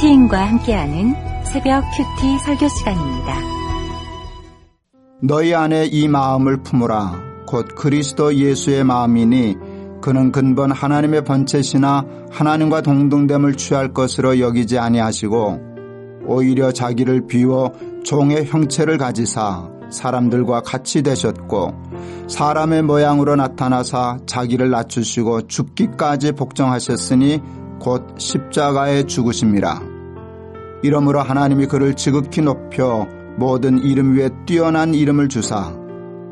큐티인과 함께하는 새벽 큐티 설교 시간입니다. 너희 안에 이 마음을 품으라 곧 그리스도 예수의 마음이니 그는 근본 하나님의 번체시나 하나님과 동등됨을 취할 것으로 여기지 아니하시고 오히려 자기를 비워 종의 형체를 가지사 사람들과 같이 되셨고 사람의 모양으로 나타나사 자기를 낮추시고 죽기까지 복종하셨으니 곧 십자가에 죽으심이라. 이러므로 하나님이 그를 지극히 높여 모든 이름 위에 뛰어난 이름을 주사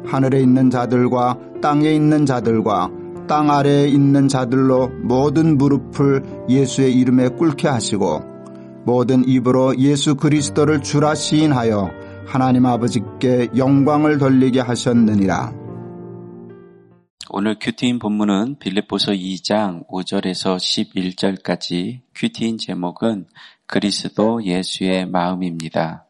하늘에 있는 자들과 땅에 있는 자들과 땅 아래에 있는 자들로 모든 무릎을 예수의 이름에 꿇게 하시고 모든 입으로 예수 그리스도를 주라 시인하여 하나님 아버지께 영광을 돌리게 하셨느니라. 오늘 큐티인 본문은 빌립보서 2장 5절에서 11절까지 큐티인 제목은 그리스도 예수의 마음입니다.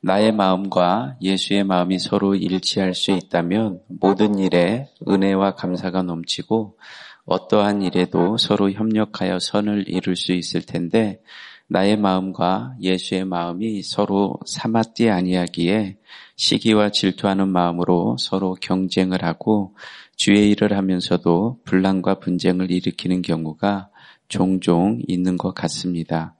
나의 마음과 예수의 마음이 서로 일치할 수 있다면 모든 일에 은혜와 감사가 넘치고 어떠한 일에도 서로 협력하여 선을 이룰 수 있을 텐데 나의 마음과 예수의 마음이 서로 사맞지 아니하기에 시기와 질투하는 마음으로 서로 경쟁을 하고 주의 일을 하면서도 분란과 분쟁을 일으키는 경우가 종종 있는 것 같습니다.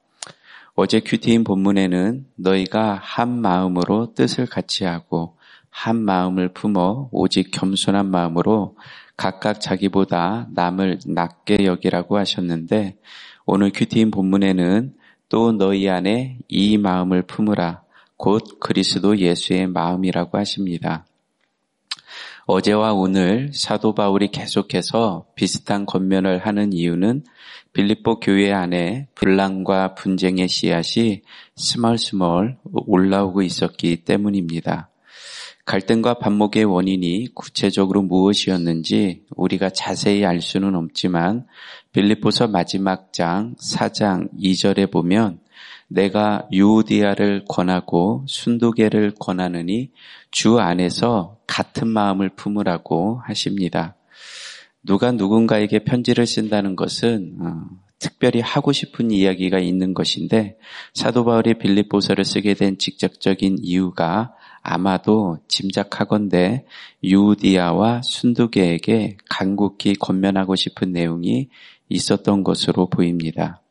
어제 큐티인 본문에는 너희가 한 마음으로 뜻을 같이 하고 한 마음을 품어 오직 겸손한 마음으로 각각 자기보다 남을 낫게 여기라고 하셨는데 오늘 큐티인 본문에는 또 너희 안에 이 마음을 품으라 곧 그리스도 예수의 마음이라고 하십니다. 어제와 오늘 사도 바울이 계속해서 비슷한 권면을 하는 이유는 빌립보 교회 안에 분란과 분쟁의 씨앗이 스멀스멀 올라오고 있었기 때문입니다. 갈등과 반목의 원인이 구체적으로 무엇이었는지 우리가 자세히 알 수는 없지만 빌립보서 마지막 장 4장 2절에 보면 내가 유우디아를 권하고 순두계를 권하느니 주 안에서 같은 마음을 품으라고 하십니다. 누가 누군가에게 편지를 쓴다는 것은 어, 특별히 하고 싶은 이야기가 있는 것인데 사도 바울이 빌립보서를 쓰게 된 직접적인 이유가 아마도 짐작하건대 유우디아와 순두계에게 간곡히 권면하고 싶은 내용이 있었던 것으로 보입니다.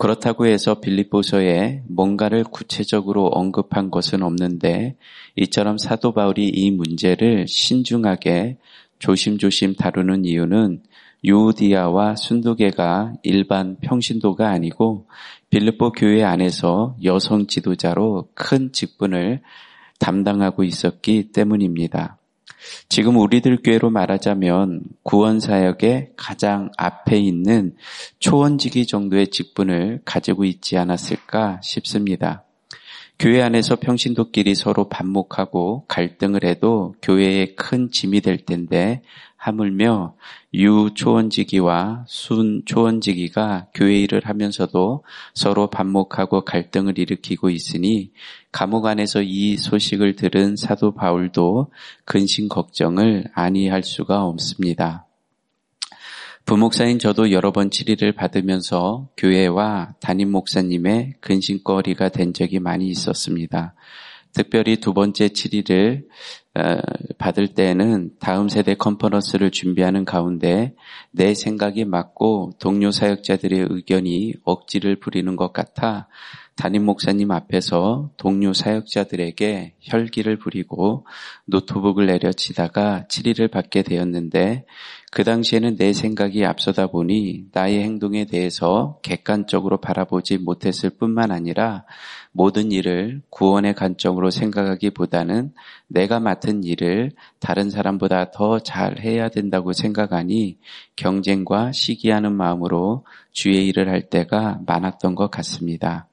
그렇다고 해서 빌립보서에 뭔가를 구체적으로 언급한 것은 없는데 이처럼 사도 바울이 이 문제를 신중하게 조심조심 다루는 이유는 유우디아와 순두계가 일반 평신도가 아니고 빌립보 교회 안에서 여성 지도자로 큰 직분을 담당하고 있었기 때문입니다. 지금 우리들 교회로 말하자면 구원 사역의 가장 앞에 있는 초원지기 정도의 직분을 가지고 있지 않았을까 싶습니다. 교회 안에서 평신도끼리 서로 반목하고 갈등을 해도 교회에 큰 짐이 될 텐데 하물며 유 초원지기와 순 초원지기가 교회 일을 하면서도 서로 반목하고 갈등을 일으키고 있으니 감옥 안에서 이 소식을 들은 사도 바울도 근심 걱정을 아니할 수가 없습니다. 부목사인 저도 여러 번 치리를 받으면서 교회와 담임 목사님의 근심거리가 된 적이 많이 있었습니다. 특별히 두 번째 치리를 어, 받을 때에는 다음 세대 컨퍼런스를 준비하는 가운데 내 생각이 맞고 동료 사역자들의 의견이 억지를 부리는 것 같아 담임 목사님 앞에서 동료 사역자들에게 혈기를 부리고 노트북을 내려치다가 치리를 받게 되었는데 그 당시에는 내 생각이 앞서다 보니 나의 행동에 대해서 객관적으로 바라보지 못했을 뿐만 아니라 모든 일을 구원의 관점으로 생각하기보다는 내가 맡은 일을 다른 사람보다 더 잘 해야 된다고 생각하니 경쟁과 시기하는 마음으로 주의 일을 할 때가 많았던 것 같습니다.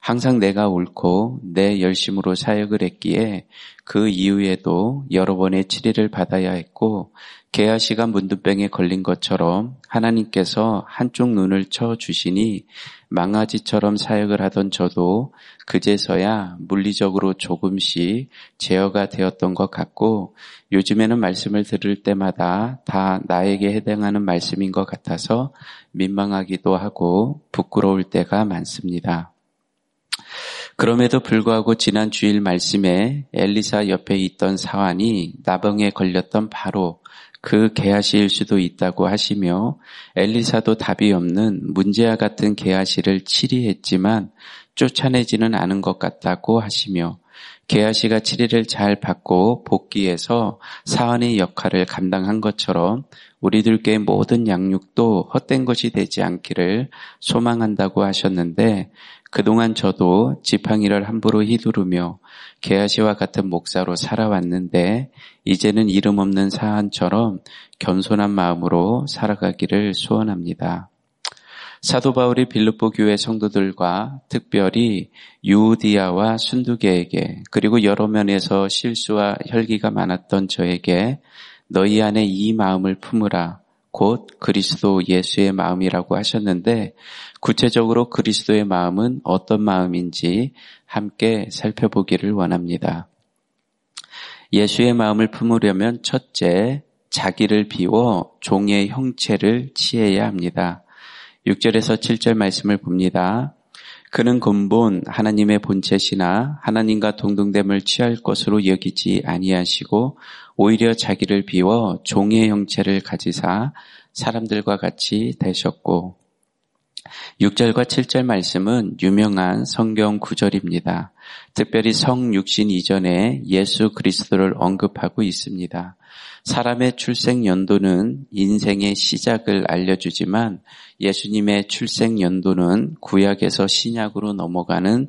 항상 내가 옳고 내 열심으로 사역을 했기에 그 이후에도 여러 번의 치리를 받아야 했고 개아시가 문둥병에 걸린 것처럼 하나님께서 한쪽 눈을 쳐 주시니 망아지처럼 사역을 하던 저도 그제서야 물리적으로 조금씩 제어가 되었던 것 같고 요즘에는 말씀을 들을 때마다 다 나에게 해당하는 말씀인 것 같아서 민망하기도 하고 부끄러울 때가 많습니다. 그럼에도 불구하고 지난 주일 말씀에 엘리사 옆에 있던 사환이 나병에 걸렸던 바로 그 개아시일 수도 있다고 하시며 엘리사도 답이 없는 문제와 같은 개아시를 치리했지만 쫓아내지는 않은 것 같다고 하시며 개아시가 치리를 잘 받고 복귀해서 사환의 역할을 감당한 것처럼 우리들께 모든 양육도 헛된 것이 되지 않기를 소망한다고 하셨는데 그동안 저도 지팡이를 함부로 휘두르며 개아시와 같은 목사로 살아왔는데 이제는 이름 없는 사안처럼 겸손한 마음으로 살아가기를 소원합니다. 사도 바울이 빌립보 교회 성도들과 특별히 유디아와 순두계에게 그리고 여러 면에서 실수와 혈기가 많았던 저에게 너희 안에 이 마음을 품으라 곧 그리스도 예수의 마음이라고 하셨는데 구체적으로 그리스도의 마음은 어떤 마음인지 함께 살펴보기를 원합니다. 예수의 마음을 품으려면 첫째, 자기를 비워 종의 형체를 취해야 합니다. 6절에서 7절 말씀을 봅니다. 그는 근본 하나님의 본체시나 하나님과 동등됨을 취할 것으로 여기지 아니하시고 오히려 자기를 비워 종의 형체를 가지사 사람들과 같이 되셨고 6절과 7절 말씀은 유명한 성경 구절입니다. 특별히 성육신 이전에 예수 그리스도를 언급하고 있습니다. 사람의 출생 연도는 인생의 시작을 알려주지만 예수님의 출생 연도는 구약에서 신약으로 넘어가는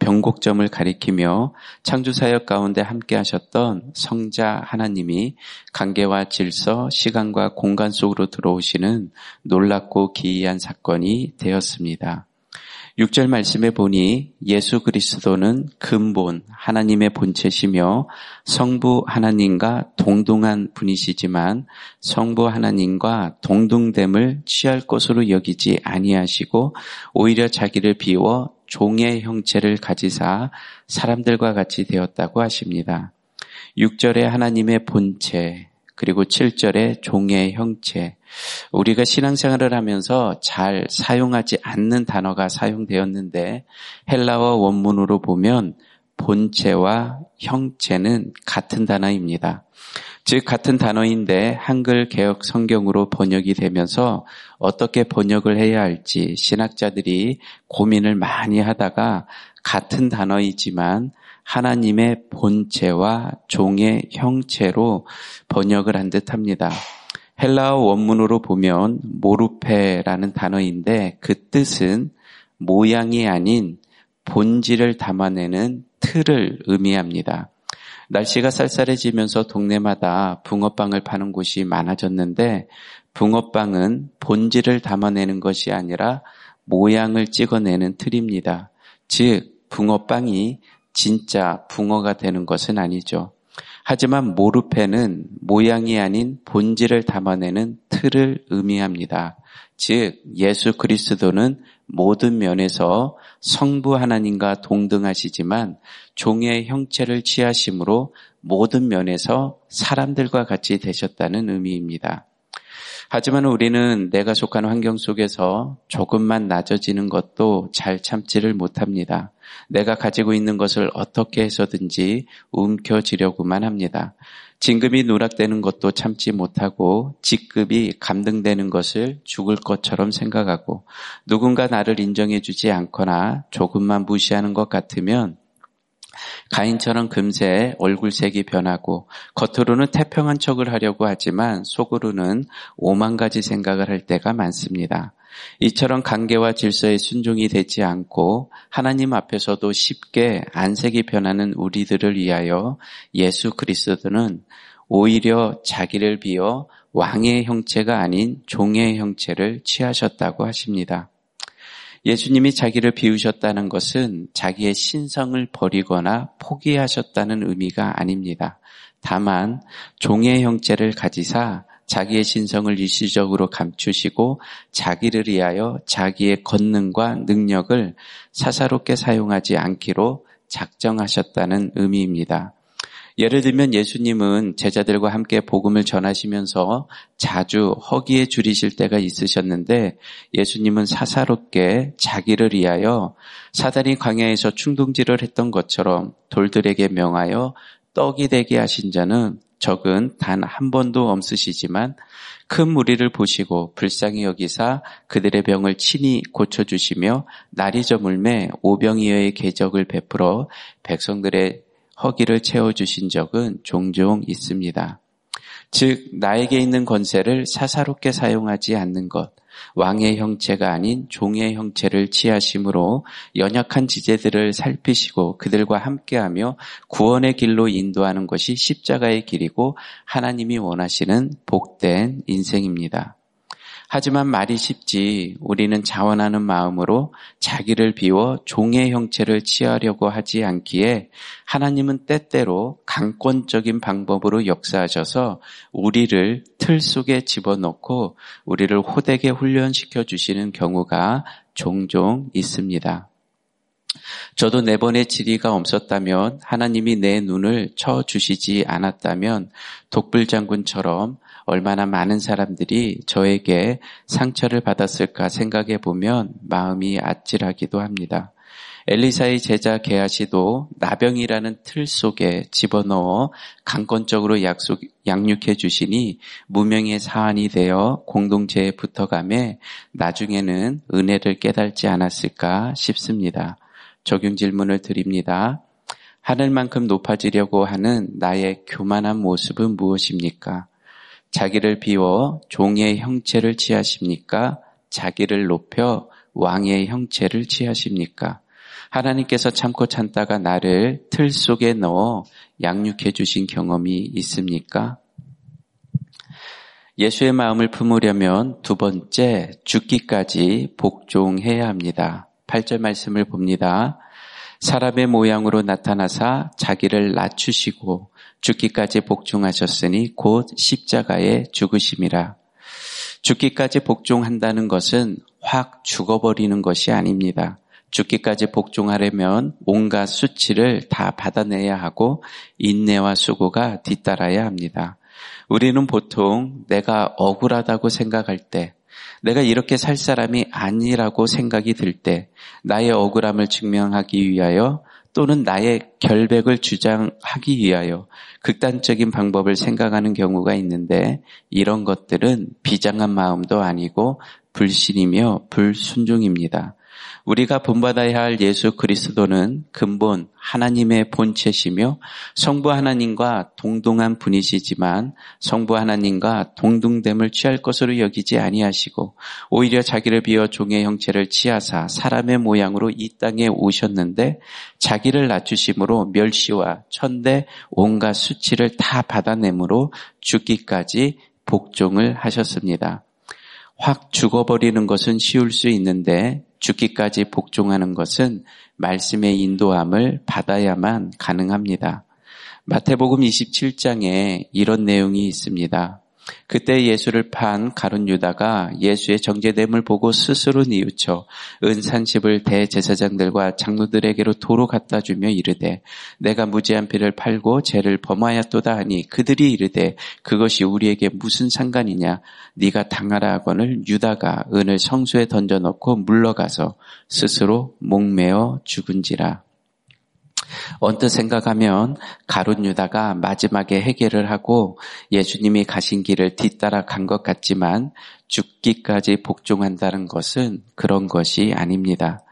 병곡점을 가리키며 창조사역 가운데 함께 하셨던 성자 하나님이 관계와 질서, 시간과 공간 속으로 들어오시는 놀랍고 기이한 사건이 되었습니다. 6절 말씀에 보니 예수 그리스도는 근본 하나님의 본체시며 성부 하나님과 동등한 분이시지만 성부 하나님과 동등됨을 취할 것으로 여기지 아니하시고 오히려 자기를 비워 종의 형체를 가지사 사람들과 같이 되었다고 하십니다. 6절에 하나님의 본체, 그리고 7절에 종의 형체. 우리가 신앙생활을 하면서 잘 사용하지 않는 단어가 사용되었는데 헬라어 원문으로 보면 본체와 형체는 같은 단어입니다. 즉 같은 단어인데 한글 개혁 성경으로 번역이 되면서 어떻게 번역을 해야 할지 신학자들이 고민을 많이 하다가 같은 단어이지만 하나님의 본체와 종의 형체로 번역을 한 듯합니다. 헬라어 원문으로 보면 모르페라는 단어인데 그 뜻은 모양이 아닌 본질을 담아내는 틀을 의미합니다. 날씨가 쌀쌀해지면서 동네마다 붕어빵을 파는 곳이 많아졌는데 붕어빵은 본질을 담아내는 것이 아니라 모양을 찍어내는 틀입니다. 즉, 붕어빵이 진짜 붕어가 되는 것은 아니죠. 하지만 모르페는 모양이 아닌 본질을 담아내는 틀을 의미합니다. 즉, 예수 그리스도는 모든 면에서 성부 하나님과 동등하시지만 종의 형체를 취하심으로 모든 면에서 사람들과 같이 되셨다는 의미입니다. 하지만 우리는 내가 속한 환경 속에서 조금만 낮아지는 것도 잘 참지를 못합니다. 내가 가지고 있는 것을 어떻게 해서든지 움켜쥐려고만 합니다. 진급이 누락되는 것도 참지 못하고 직급이 감등되는 것을 죽을 것처럼 생각하고 누군가 나를 인정해 주지 않거나 조금만 무시하는 것 같으면 가인처럼 금세 얼굴색이 변하고 겉으로는 태평한 척을 하려고 하지만 속으로는 오만 가지 생각을 할 때가 많습니다. 이처럼 관계와 질서에 순종이 되지 않고 하나님 앞에서도 쉽게 안색이 변하는 우리들을 위하여 예수 그리스도는 오히려 자기를 비어 왕의 형체가 아닌 종의 형체를 취하셨다고 하십니다. 예수님이 자기를 비우셨다는 것은 자기의 신성을 버리거나 포기하셨다는 의미가 아닙니다. 다만 종의 형체를 가지사 자기의 신성을 일시적으로 감추시고 자기를 위하여 자기의 권능과 능력을 사사롭게 사용하지 않기로 작정하셨다는 의미입니다. 예를 들면 예수님은 제자들과 함께 복음을 전하시면서 자주 허기에 줄이실 때가 있으셨는데 예수님은 사사롭게 자기를 위하여 사단이 광야에서 충동질을 했던 것처럼 돌들에게 명하여 떡이 되게 하신 자는 적은 단 한 번도 없으시지만 큰 무리를 보시고 불쌍히 여기사 그들의 병을 친히 고쳐주시며 날이 저물매 오병이어의 계적을 베풀어 백성들의 허기를 채워주신 적은 종종 있습니다. 즉, 나에게 있는 권세를 사사롭게 사용하지 않는 것, 왕의 형체가 아닌 종의 형체를 취하심으로 연약한 지제들을 살피시고 그들과 함께하며 구원의 길로 인도하는 것이 십자가의 길이고 하나님이 원하시는 복된 인생입니다. 하지만 말이 쉽지 우리는 자원하는 마음으로 자기를 비워 종의 형체를 취하려고 하지 않기에 하나님은 때때로 강권적인 방법으로 역사하셔서 우리를 틀 속에 집어넣고 우리를 호되게 훈련시켜 주시는 경우가 종종 있습니다. 저도 네 번의 지리가 없었다면 하나님이 내 눈을 쳐 주시지 않았다면 독불 장군처럼 얼마나 많은 사람들이 저에게 상처를 받았을까 생각해 보면 마음이 아찔하기도 합니다. 엘리사의 제자 게하시도 나병이라는 틀 속에 집어넣어 강권적으로 약속, 양육해 주시니 무명의 사안이 되어 공동체에 붙어감에 나중에는 은혜를 깨달지 않았을까 싶습니다. 적용 질문을 드립니다. 하늘만큼 높아지려고 하는 나의 교만한 모습은 무엇입니까? 자기를 비워 종의 형체를 취하십니까? 자기를 높여 왕의 형체를 취하십니까? 하나님께서 참고 참다가 나를 틀 속에 넣어 양육해 주신 경험이 있습니까? 예수의 마음을 품으려면 두 번째 죽기까지 복종해야 합니다. 8절 말씀을 봅니다. 사람의 모양으로 나타나사 자기를 낮추시고 죽기까지 복종하셨으니 곧 십자가에 죽으심이라. 죽기까지 복종한다는 것은 확 죽어버리는 것이 아닙니다. 죽기까지 복종하려면 온갖 수치를 다 받아내야 하고 인내와 수고가 뒤따라야 합니다. 우리는 보통 내가 억울하다고 생각할 때, 내가 이렇게 살 사람이 아니라고 생각이 들 때, 나의 억울함을 증명하기 위하여 또는 나의 결백을 주장하기 위하여 극단적인 방법을 생각하는 경우가 있는데 이런 것들은 비장한 마음도 아니고 불신이며 불순종입니다. 우리가 본받아야 할 예수 그리스도는 근본 하나님의 본체시며 성부 하나님과 동등한 분이시지만 성부 하나님과 동등됨을 취할 것으로 여기지 아니하시고 오히려 자기를 비워 종의 형체를 취하사 사람의 모양으로 이 땅에 오셨는데 자기를 낮추심으로 멸시와 천대 온갖 수치를 다 받아내므로 죽기까지 복종을 하셨습니다. 확 죽어버리는 것은 쉬울 수 있는데 죽기까지 복종하는 것은 말씀의 인도함을 받아야만 가능합니다. 마태복음 27장에 이런 내용이 있습니다. 그때 예수를 판 가룟 유다가 예수의 정제됨을 보고 스스로 뉘우쳐 은산십을 대제사장들과 장로들에게로 도로 갖다 주며 이르되 내가 무지한 피를 팔고 죄를 범하였도다 하니 그들이 이르되 그것이 우리에게 무슨 상관이냐? 네가 당하라 하거늘 유다가 은을 성수에 던져놓고 물러가서 스스로 목매어 죽은지라 언뜻 생각하면 가룟 유다가 마지막에 해결을 하고 예수님이 가신 길을 뒤따라 간 것 같지만 죽기까지 복종한다는 것은 그런 것이 아닙니다.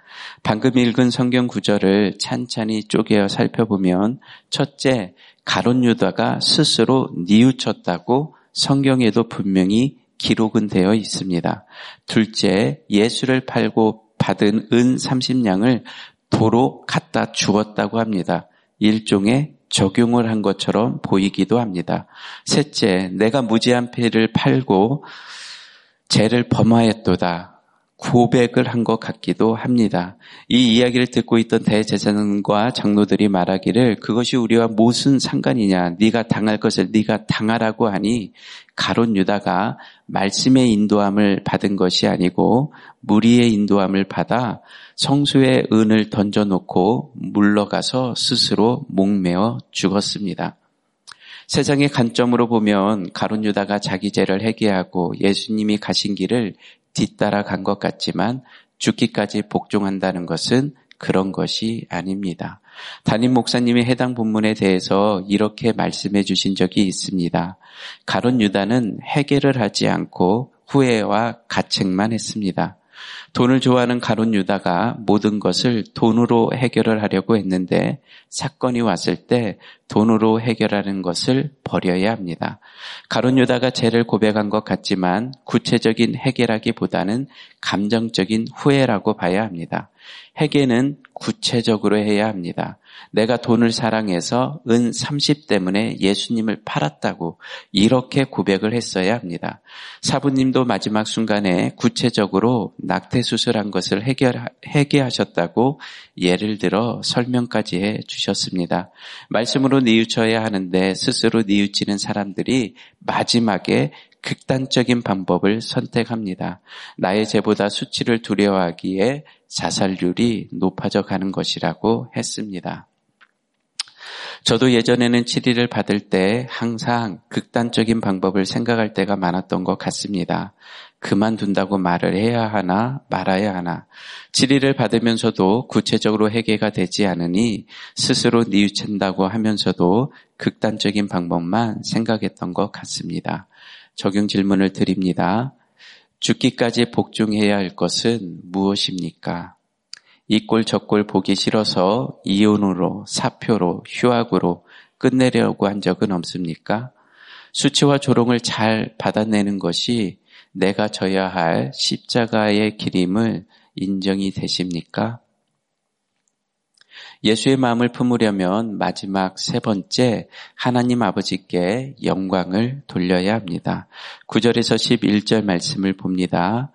방금 읽은 성경 구절을 찬찬히 쪼개어 살펴보면 첫째, 가론 유다가 스스로 뉘우쳤다고 성경에도 분명히 기록은 되어 있습니다. 둘째, 예수를 팔고 받은 은 30냥을 도로 갖다 주었다고 합니다. 일종의 적용을 한 것처럼 보이기도 합니다. 셋째, 내가 무지한 피를 팔고 죄를 범하였도다. 고백을 한 것 같기도 합니다. 이 이야기를 듣고 있던 대제사장과 장로들이 말하기를 그것이 우리와 무슨 상관이냐? 네가 당할 것을 네가 당하라고 하니 가론 유다가 말씀의 인도함을 받은 것이 아니고 무리의 인도함을 받아 성수의 은을 던져놓고 물러가서 스스로 목매어 죽었습니다. 세상의 관점으로 보면 가론 유다가 자기 죄를 회개하고 예수님이 가신 길을 뒤따라 간 것 같지만 죽기까지 복종한다는 것은 그런 것이 아닙니다. 담임 목사님이 해당 본문에 대해서 이렇게 말씀해 주신 적이 있습니다. 가론 유다는 해결을 하지 않고 후회와 가책만 했습니다. 돈을 좋아하는 가론 유다가 모든 것을 돈으로 해결을 하려고 했는데 사건이 왔을 때 돈으로 해결하는 것을 버려야 합니다. 가론 유다가 죄를 고백한 것 같지만 구체적인 해결하기보다는 감정적인 후회라고 봐야 합니다. 회개는 구체적으로 해야 합니다. 내가 돈을 사랑해서 은 30 때문에 예수님을 팔았다고 이렇게 고백을 했어야 합니다. 사부님도 마지막 순간에 구체적으로 낙태 수술한 것을 해결, 해결하셨다고 예를 들어 설명까지 해 주셨습니다. 말씀으로 뉘우쳐야 하는데 스스로 뉘우치는 사람들이 마지막에 극단적인 방법을 선택합니다. 나의 죄보다 수치를 두려워하기에 자살률이 높아져 가는 것이라고 했습니다. 저도 예전에는 치리를 받을 때 항상 극단적인 방법을 생각할 때가 많았던 것 같습니다. 그만둔다고 말을 해야 하나 말아야 하나. 치리를 받으면서도 구체적으로 해결가 되지 않으니 스스로 뉘우친다고 하면서도 극단적인 방법만 생각했던 것 같습니다. 적용 질문을 드립니다. 죽기까지 복종해야 할 것은 무엇입니까? 이 꼴 저 꼴 보기 싫어서 이혼으로, 사표로, 휴학으로 끝내려고 한 적은 없습니까? 수치와 조롱을 잘 받아내는 것이 내가 져야 할 십자가의 기림을 인정이 되십니까? 예수의 마음을 품으려면 마지막 세 번째 하나님 아버지께 영광을 돌려야 합니다. 9절에서 11절 말씀을 봅니다.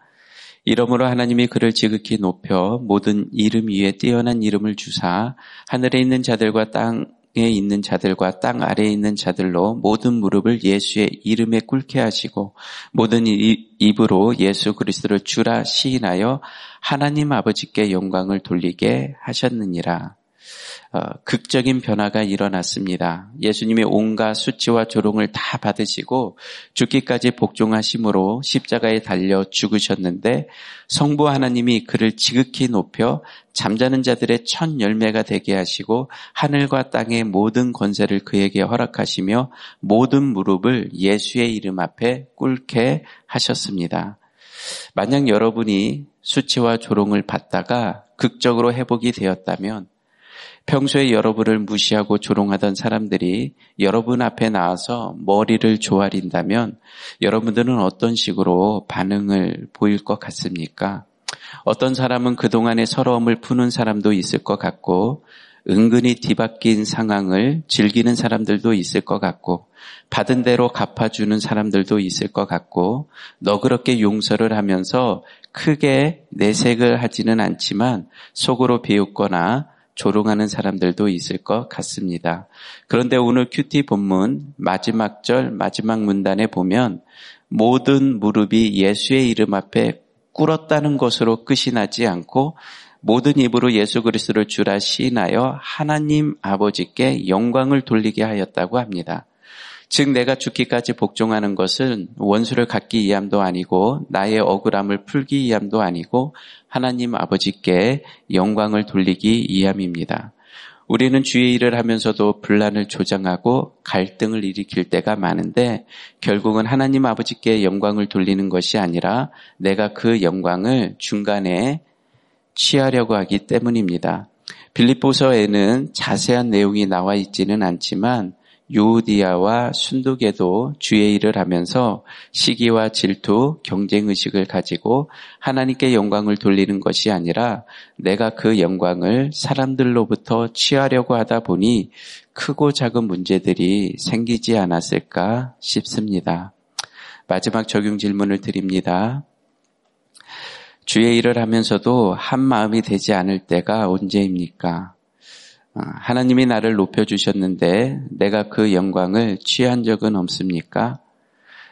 이러므로 하나님이 그를 지극히 높여 모든 이름 위에 뛰어난 이름을 주사 하늘에 있는 자들과 땅 에 있는 자들과 땅 아래에 있는 자들로 모든 무릎을 예수의 이름에 꿇게 하시고 모든 입으로 예수 그리스도를 주라 시인하여 하나님 아버지께 영광을 돌리게 하셨느니라. 어, 극적인 변화가 일어났습니다. 예수님이 온갖 수치와 조롱을 다 받으시고 죽기까지 복종하심으로 십자가에 달려 죽으셨는데 성부 하나님이 그를 지극히 높여 잠자는 자들의 첫 열매가 되게 하시고 하늘과 땅의 모든 권세를 그에게 허락하시며 모든 무릎을 예수의 이름 앞에 꿇게 하셨습니다. 만약 여러분이 수치와 조롱을 받다가 극적으로 회복이 되었다면 평소에 여러분을 무시하고 조롱하던 사람들이 여러분 앞에 나와서 머리를 조아린다면 여러분들은 어떤 식으로 반응을 보일 것 같습니까? 어떤 사람은 그동안의 서러움을 푸는 사람도 있을 것 같고 은근히 뒤바뀐 상황을 즐기는 사람들도 있을 것 같고 받은 대로 갚아주는 사람들도 있을 것 같고 너그럽게 용서를 하면서 크게 내색을 하지는 않지만 속으로 비웃거나 조롱하는 사람들도 있을 것 같습니다. 그런데 오늘 큐티 본문 마지막 절 마지막 문단에 보면 모든 무릎이 예수의 이름 앞에 꿇었다는 것으로 끝이 나지 않고 모든 입으로 예수 그리스도를 주라 시인하여 하나님 아버지께 영광을 돌리게 하였다고 합니다. 즉 내가 죽기까지 복종하는 것은 원수를 갖기 위함도 아니고 나의 억울함을 풀기 위함도 아니고 하나님 아버지께 영광을 돌리기 위함입니다. 우리는 주의 일을 하면서도 분란을 조장하고 갈등을 일으킬 때가 많은데 결국은 하나님 아버지께 영광을 돌리는 것이 아니라 내가 그 영광을 중간에 취하려고 하기 때문입니다. 빌립보서에는 자세한 내용이 나와 있지는 않지만 요디아와 순두계도 주의 일을 하면서 시기와 질투, 경쟁 의식을 가지고 하나님께 영광을 돌리는 것이 아니라 내가 그 영광을 사람들로부터 취하려고 하다 보니 크고 작은 문제들이 생기지 않았을까 싶습니다. 마지막 적용 질문을 드립니다. 주의 일을 하면서도 한 마음이 되지 않을 때가 언제입니까? 아, 하나님이 나를 높여주셨는데 내가 그 영광을 취한 적은 없습니까?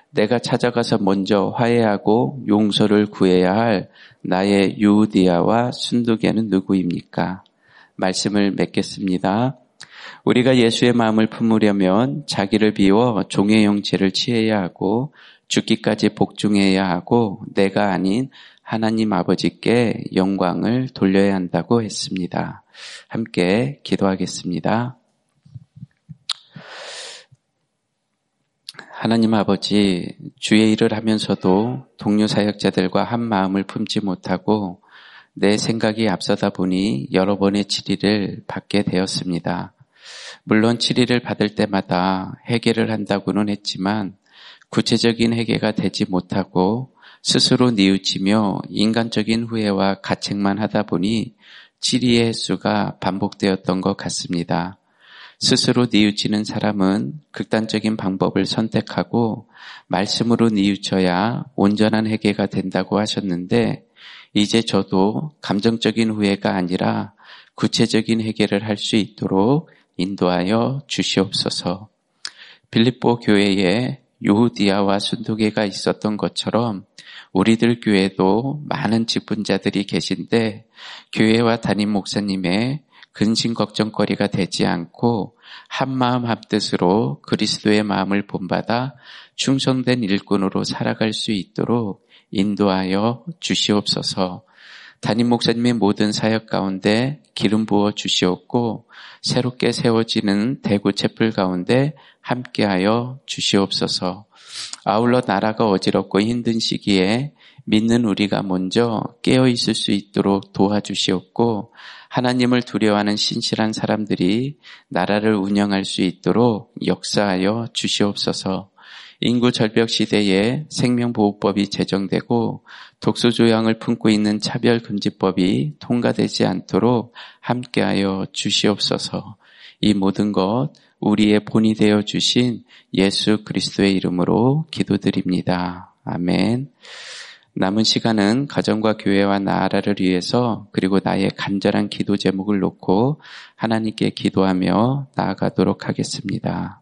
내가 찾아가서 먼저 화해하고 용서를 구해야 할 나의 유디아와 순두개는 누구입니까? 말씀을 맺겠습니다. 우리가 예수의 마음을 품으려면 자기를 비워 종의 형체를 취해야 하고 죽기까지 복종해야 하고 내가 아닌 하나님 아버지께 영광을 돌려야 한다고 했습니다. 함께 기도하겠습니다. 하나님 아버지, 주의 일을 하면서도 동료 사역자들과 한 마음을 품지 못하고 내 생각이 앞서다 보니 여러 번의 치리를 받게 되었습니다. 물론 치리를 받을 때마다 해결을 한다고는 했지만 구체적인 해결가 되지 못하고 스스로 뉘우치며 인간적인 후회와 가책만 하다 보니 치리의 횟수가 반복되었던 것 같습니다. 스스로 뉘우치는 사람은 극단적인 방법을 선택하고 말씀으로 뉘우쳐야 온전한 회개가 된다고 하셨는데 이제 저도 감정적인 후회가 아니라 구체적인 회개를 할 수 있도록 인도하여 주시옵소서. 빌립보 교회에 요디아와 순두개가 있었던 것처럼 우리들 교회도 많은 직분자들이 계신데 교회와 담임 목사님의 근심 걱정거리가 되지 않고 한 마음 한 뜻으로 그리스도의 마음을 본받아 충성된 일꾼으로 살아갈 수 있도록 인도하여 주시옵소서. 담임 목사님의 모든 사역 가운데 기름 부어 주시옵고 새롭게 세워지는 대구 채플 가운데 함께하여 주시옵소서. 아울러 나라가 어지럽고 힘든 시기에 믿는 우리가 먼저 깨어 있을 수 있도록 도와주시옵고 하나님을 두려워하는 신실한 사람들이 나라를 운영할 수 있도록 역사하여 주시옵소서. 인구 절벽 시대에 생명보호법이 제정되고 독소조항을 품고 있는 차별금지법이 통과되지 않도록 함께하여 주시옵소서. 이 모든 것 우리의 본이 되어 주신 예수 그리스도의 이름으로 기도드립니다. 아멘. 남은 시간은 가정과 교회와 나라를 위해서 그리고 나의 간절한 기도 제목을 놓고 하나님께 기도하며 나아가도록 하겠습니다.